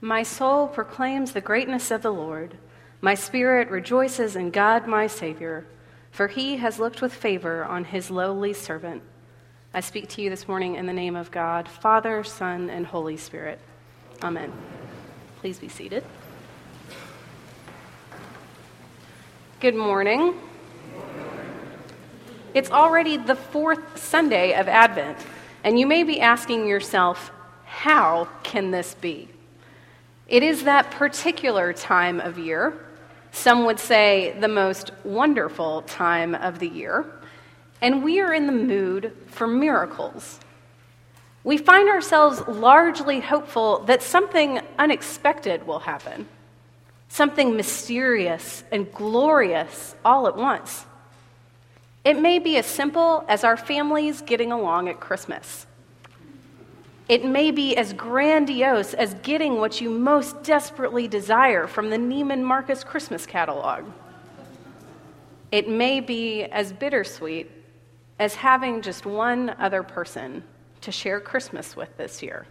My soul proclaims the greatness of the Lord. My spirit rejoices in God my Savior, for he has looked with favor on his lowly servant. I speak to you this morning in the name of God, Father, Son, and Holy Spirit. Amen. Please be seated. Good morning. It's already the fourth Sunday of Advent, and you may be asking yourself, how can this be? It is that particular time of year, some would say the most wonderful time of the year, and we are in the mood for miracles. We find ourselves largely hopeful that something unexpected will happen, something mysterious and glorious all at once. It may be as simple as our families getting along at Christmas. It may be as grandiose as getting what you most desperately desire from the Neiman Marcus Christmas catalog. It may be as bittersweet as having just one other person to share Christmas with this year.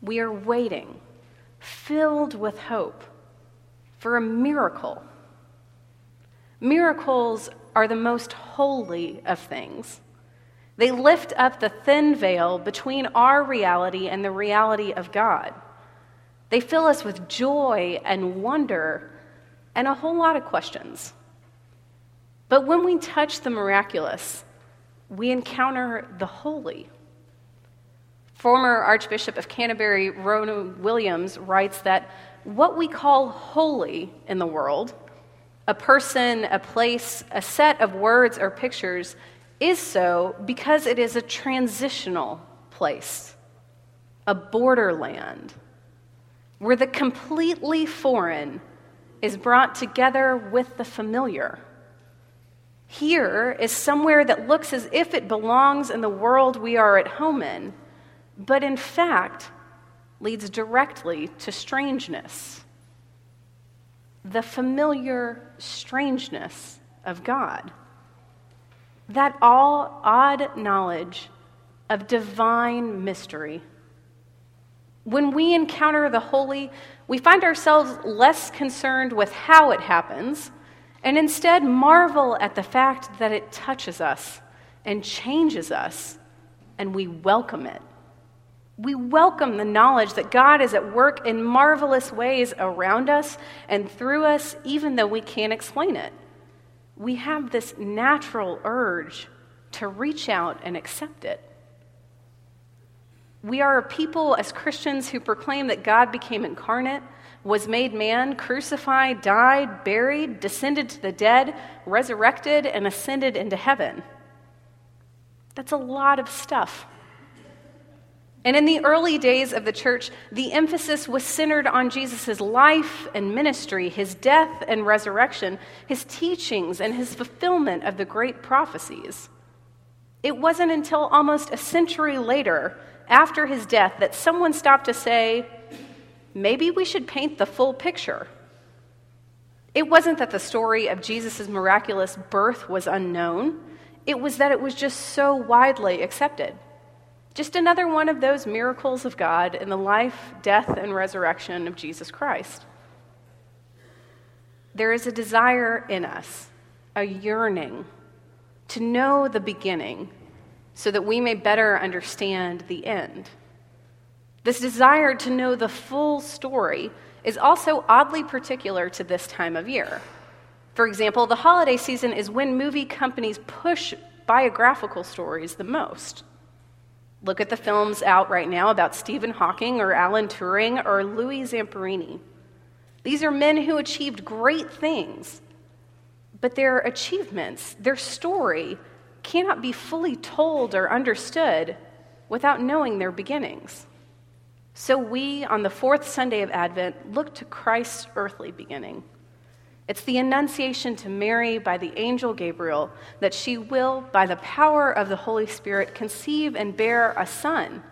We are waiting, filled with hope, for a miracle. Miracles are the most holy of things. They lift up the thin veil between our reality and the reality of God. They fill us with joy and wonder and a whole lot of questions. But when we touch the miraculous, we encounter the holy. Former Archbishop of Canterbury, Rowan Williams, writes that what we call holy in the world, a person, a place, a set of words or pictures, is so because it is a transitional place, a borderland, where the completely foreign is brought together with the familiar. Here is somewhere that looks as if it belongs in the world we are at home in, but in fact leads directly to strangeness. The familiar strangeness of God that all odd knowledge of divine mystery. When we encounter the holy, we find ourselves less concerned with how it happens and instead marvel at the fact that it touches us and changes us, and we welcome it. We welcome the knowledge that God is at work in marvelous ways around us and through us, even though we can't explain it we have this natural urge to reach out and accept it. We are a people as Christians who proclaim that God became incarnate, was made man, crucified, died, buried, descended to the dead, resurrected, and ascended into heaven. That's a lot of stuff. And in the early days of the church, the emphasis was centered on Jesus' life and ministry, his death and resurrection, his teachings, and his fulfillment of the great prophecies. It wasn't until almost a century later, after his death, that someone stopped to say, maybe we should paint the full picture. It wasn't that the story of Jesus' miraculous birth was unknown, it was that it was just so widely accepted. Just another one of those miracles of God in the life, death, and resurrection of Jesus Christ. There is a desire in us, a yearning, to know the beginning so that we may better understand the end. This desire to know the full story is also oddly particular to this time of year. For example, the holiday season is when movie companies push biographical stories the most. Look at the films out right now about Stephen Hawking or Alan Turing or Louis Zamperini. These are men who achieved great things, but their achievements, their story, cannot be fully told or understood without knowing their beginnings. So we, on the fourth Sunday of Advent, look to Christ's earthly beginning it's the annunciation to Mary by the angel Gabriel that she will, by the power of the Holy Spirit, conceive and bear a son,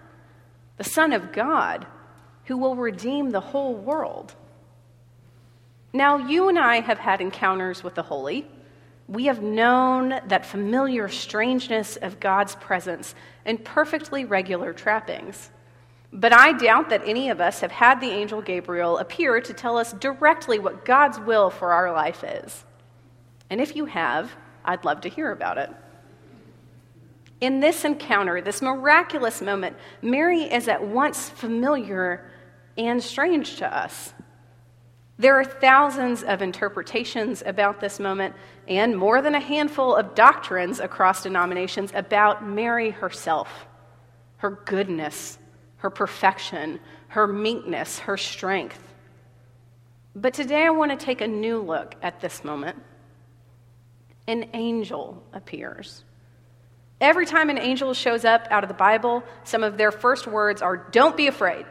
the Son of God, who will redeem the whole world. Now, you and I have had encounters with the holy. We have known that familiar strangeness of God's presence in perfectly regular trappings. But I doubt that any of us have had the angel Gabriel appear to tell us directly what God's will for our life is. And if you have, I'd love to hear about it. In this encounter, this miraculous moment, Mary is at once familiar and strange to us. There are thousands of interpretations about this moment and more than a handful of doctrines across denominations about Mary herself, her goodness, her perfection, her meekness, her strength. But today I want to take a new look at this moment. An angel appears. Every time an angel shows up out of the Bible, some of their first words are, Don't be afraid.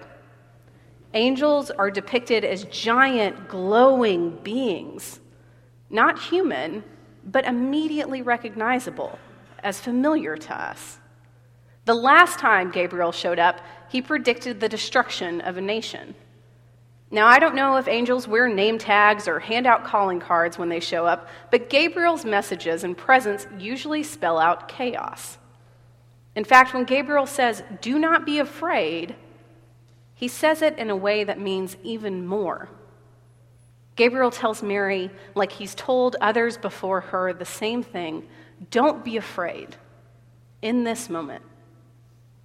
Angels are depicted as giant, glowing beings, not human, but immediately recognizable as familiar to us. The last time Gabriel showed up, he predicted the destruction of a nation. Now, I don't know if angels wear name tags or hand out calling cards when they show up, but Gabriel's messages and presence usually spell out chaos. In fact, when Gabriel says, Do not be afraid, he says it in a way that means even more. Gabriel tells Mary, like he's told others before her, the same thing don't be afraid in this moment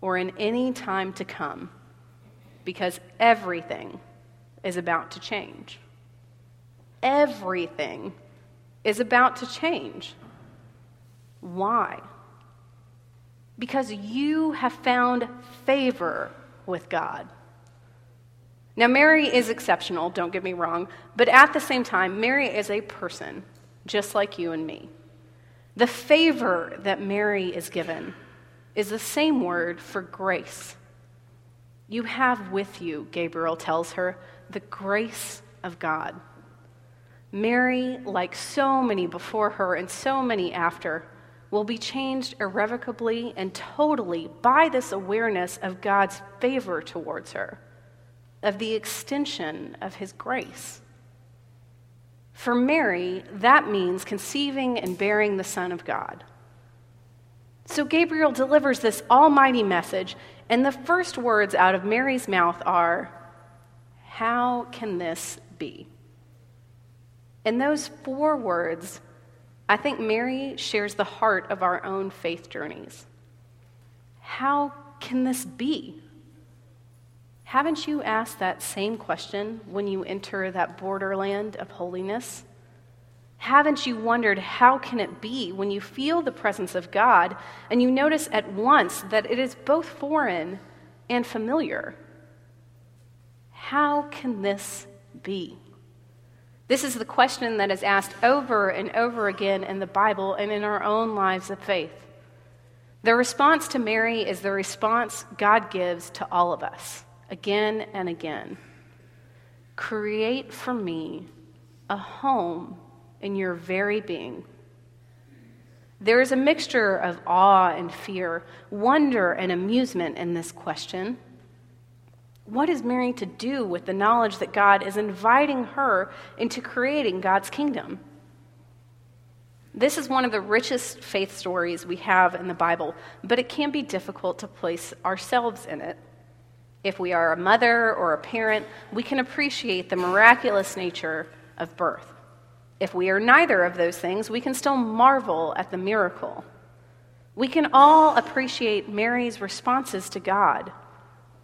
or in any time to come, because everything is about to change. Everything is about to change. Why? Because you have found favor with God. Now, Mary is exceptional, don't get me wrong, but at the same time, Mary is a person, just like you and me. The favor that Mary is given is the same word for grace. You have with you, Gabriel tells her, the grace of God. Mary, like so many before her and so many after, will be changed irrevocably and totally by this awareness of God's favor towards her of the extension of his grace. For Mary, that means conceiving and bearing the Son of God. So Gabriel delivers this almighty message, and the first words out of Mary's mouth are, How can this be? In those four words, I think Mary shares the heart of our own faith journeys. How can this be? Haven't you asked that same question when you enter that borderland of holiness? Haven't you wondered how can it be when you feel the presence of God and you notice at once that it is both foreign and familiar? How can this be? This is the question that is asked over and over again in the Bible and in our own lives of faith. The response to Mary is the response God gives to all of us again and again. Create for me a home in your very being. There is a mixture of awe and fear, wonder and amusement in this question. What is Mary to do with the knowledge that God is inviting her into creating God's kingdom? This is one of the richest faith stories we have in the Bible, but it can be difficult to place ourselves in it. If we are a mother or a parent, we can appreciate the miraculous nature of birth. If we are neither of those things, we can still marvel at the miracle. We can all appreciate Mary's responses to God.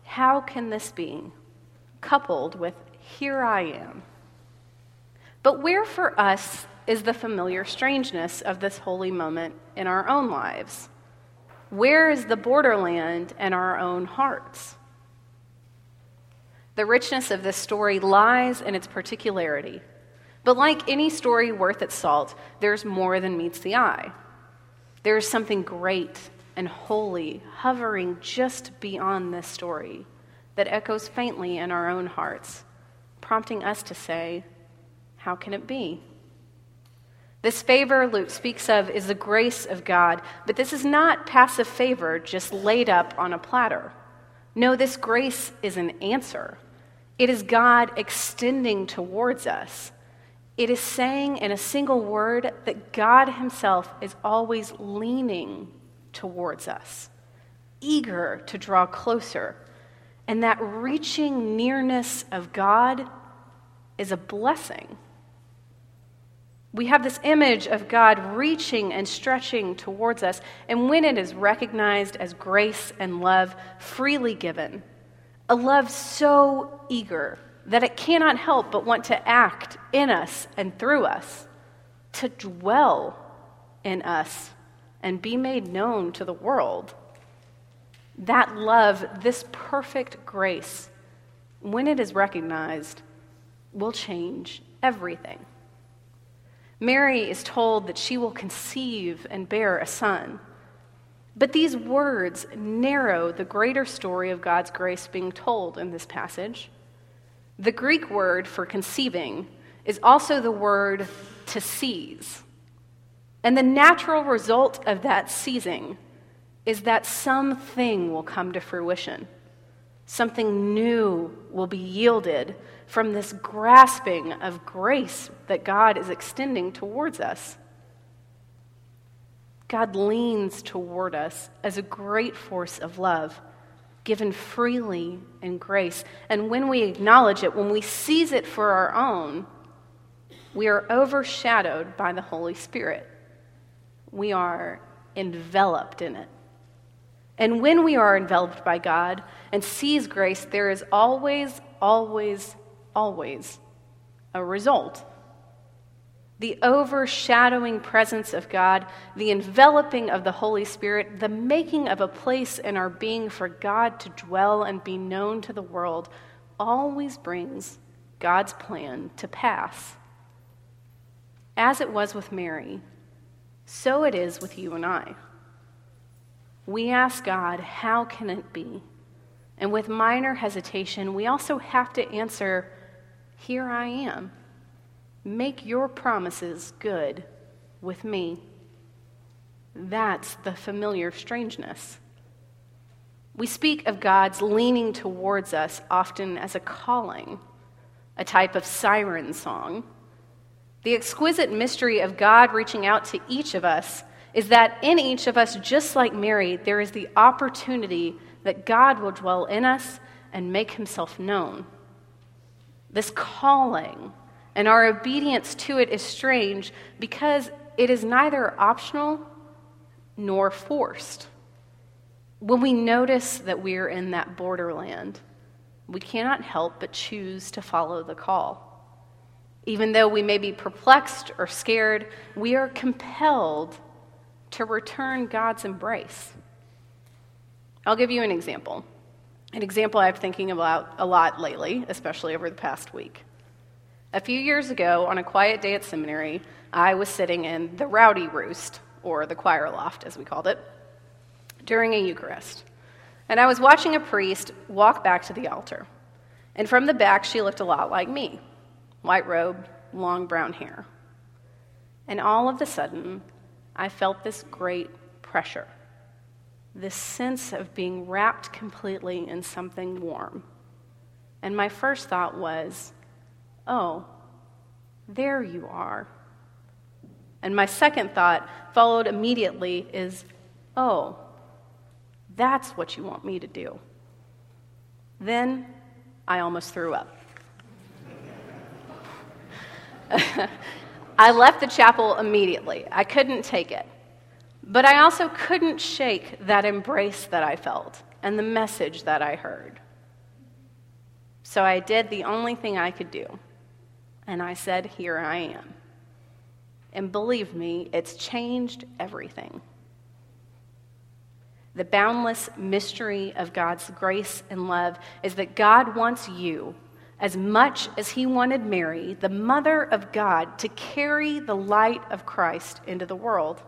How can this be? Coupled with, Here I am. But where for us is the familiar strangeness of this holy moment in our own lives? Where is the borderland in our own hearts? The richness of this story lies in its particularity. But like any story worth its salt, there's more than meets the eye. There is something great and holy hovering just beyond this story that echoes faintly in our own hearts, prompting us to say, How can it be? This favor Luke speaks of is the grace of God, but this is not passive favor just laid up on a platter. No, this grace is an answer. It is God extending towards us. It is saying in a single word that God Himself is always leaning towards us, eager to draw closer. And that reaching nearness of God is a blessing. We have this image of God reaching and stretching towards us, and when it is recognized as grace and love freely given, a love so eager that it cannot help but want to act in us and through us, to dwell in us and be made known to the world. That love, this perfect grace, when it is recognized, will change everything. Mary is told that she will conceive and bear a son. But these words narrow the greater story of God's grace being told in this passage. The Greek word for conceiving is also the word to seize. And the natural result of that seizing is that something will come to fruition. Something new will be yielded from this grasping of grace that God is extending towards us. God leans toward us as a great force of love, given freely in grace. And when we acknowledge it, when we seize it for our own, we are overshadowed by the Holy Spirit. We are enveloped in it. And when we are enveloped by God and seize grace, there is always, always, always a result. The overshadowing presence of God, the enveloping of the Holy Spirit, the making of a place in our being for God to dwell and be known to the world always brings God's plan to pass. As it was with Mary, so it is with you and I. We ask God, how can it be? And with minor hesitation, we also have to answer, Here I am. Make your promises good with me. That's the familiar strangeness. We speak of God's leaning towards us often as a calling, a type of siren song. The exquisite mystery of God reaching out to each of us is that in each of us, just like Mary, there is the opportunity that God will dwell in us and make himself known. This calling and our obedience to it is strange because it is neither optional nor forced. When we notice that we are in that borderland, we cannot help but choose to follow the call. Even though we may be perplexed or scared, we are compelled to return God's embrace. I'll give you an example. An example I've been thinking about a lot lately, especially over the past week. A few years ago, on a quiet day at seminary, I was sitting in the rowdy roost, or the choir loft as we called it, during a Eucharist. And I was watching a priest walk back to the altar. And from the back, she looked a lot like me white robe, long brown hair. And all of a sudden, I felt this great pressure, this sense of being wrapped completely in something warm. And my first thought was, oh, there you are. And my second thought, followed immediately, is, oh, that's what you want me to do. Then I almost threw up. I left the chapel immediately. I couldn't take it. But I also couldn't shake that embrace that I felt and the message that I heard. So I did the only thing I could do. And I said, Here I am. And believe me, it's changed everything. The boundless mystery of God's grace and love is that God wants you as much as he wanted Mary, the mother of God, to carry the light of Christ into the world.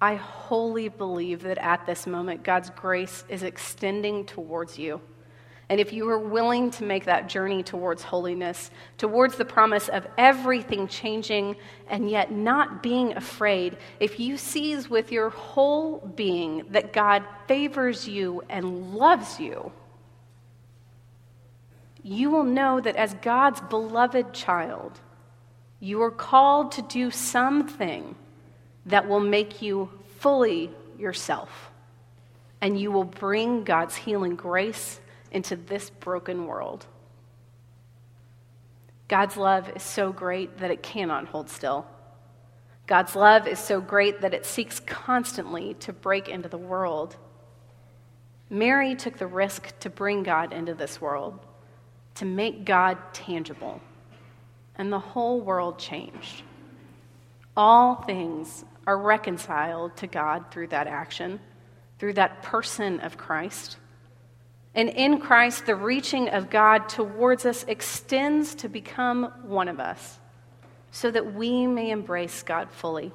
I wholly believe that at this moment, God's grace is extending towards you. And if you are willing to make that journey towards holiness, towards the promise of everything changing and yet not being afraid, if you seize with your whole being that God favors you and loves you, you will know that as God's beloved child, you are called to do something that will make you fully yourself. And you will bring God's healing grace into this broken world. God's love is so great that it cannot hold still. God's love is so great that it seeks constantly to break into the world. Mary took the risk to bring God into this world, to make God tangible, and the whole world changed. All things are reconciled to God through that action, through that person of Christ. And in Christ, the reaching of God towards us extends to become one of us so that we may embrace God fully.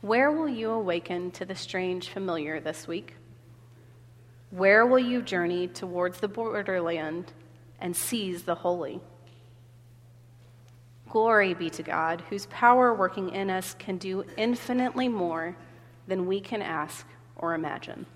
Where will you awaken to the strange familiar this week? Where will you journey towards the borderland and seize the holy? Glory be to God, whose power working in us can do infinitely more than we can ask or imagine.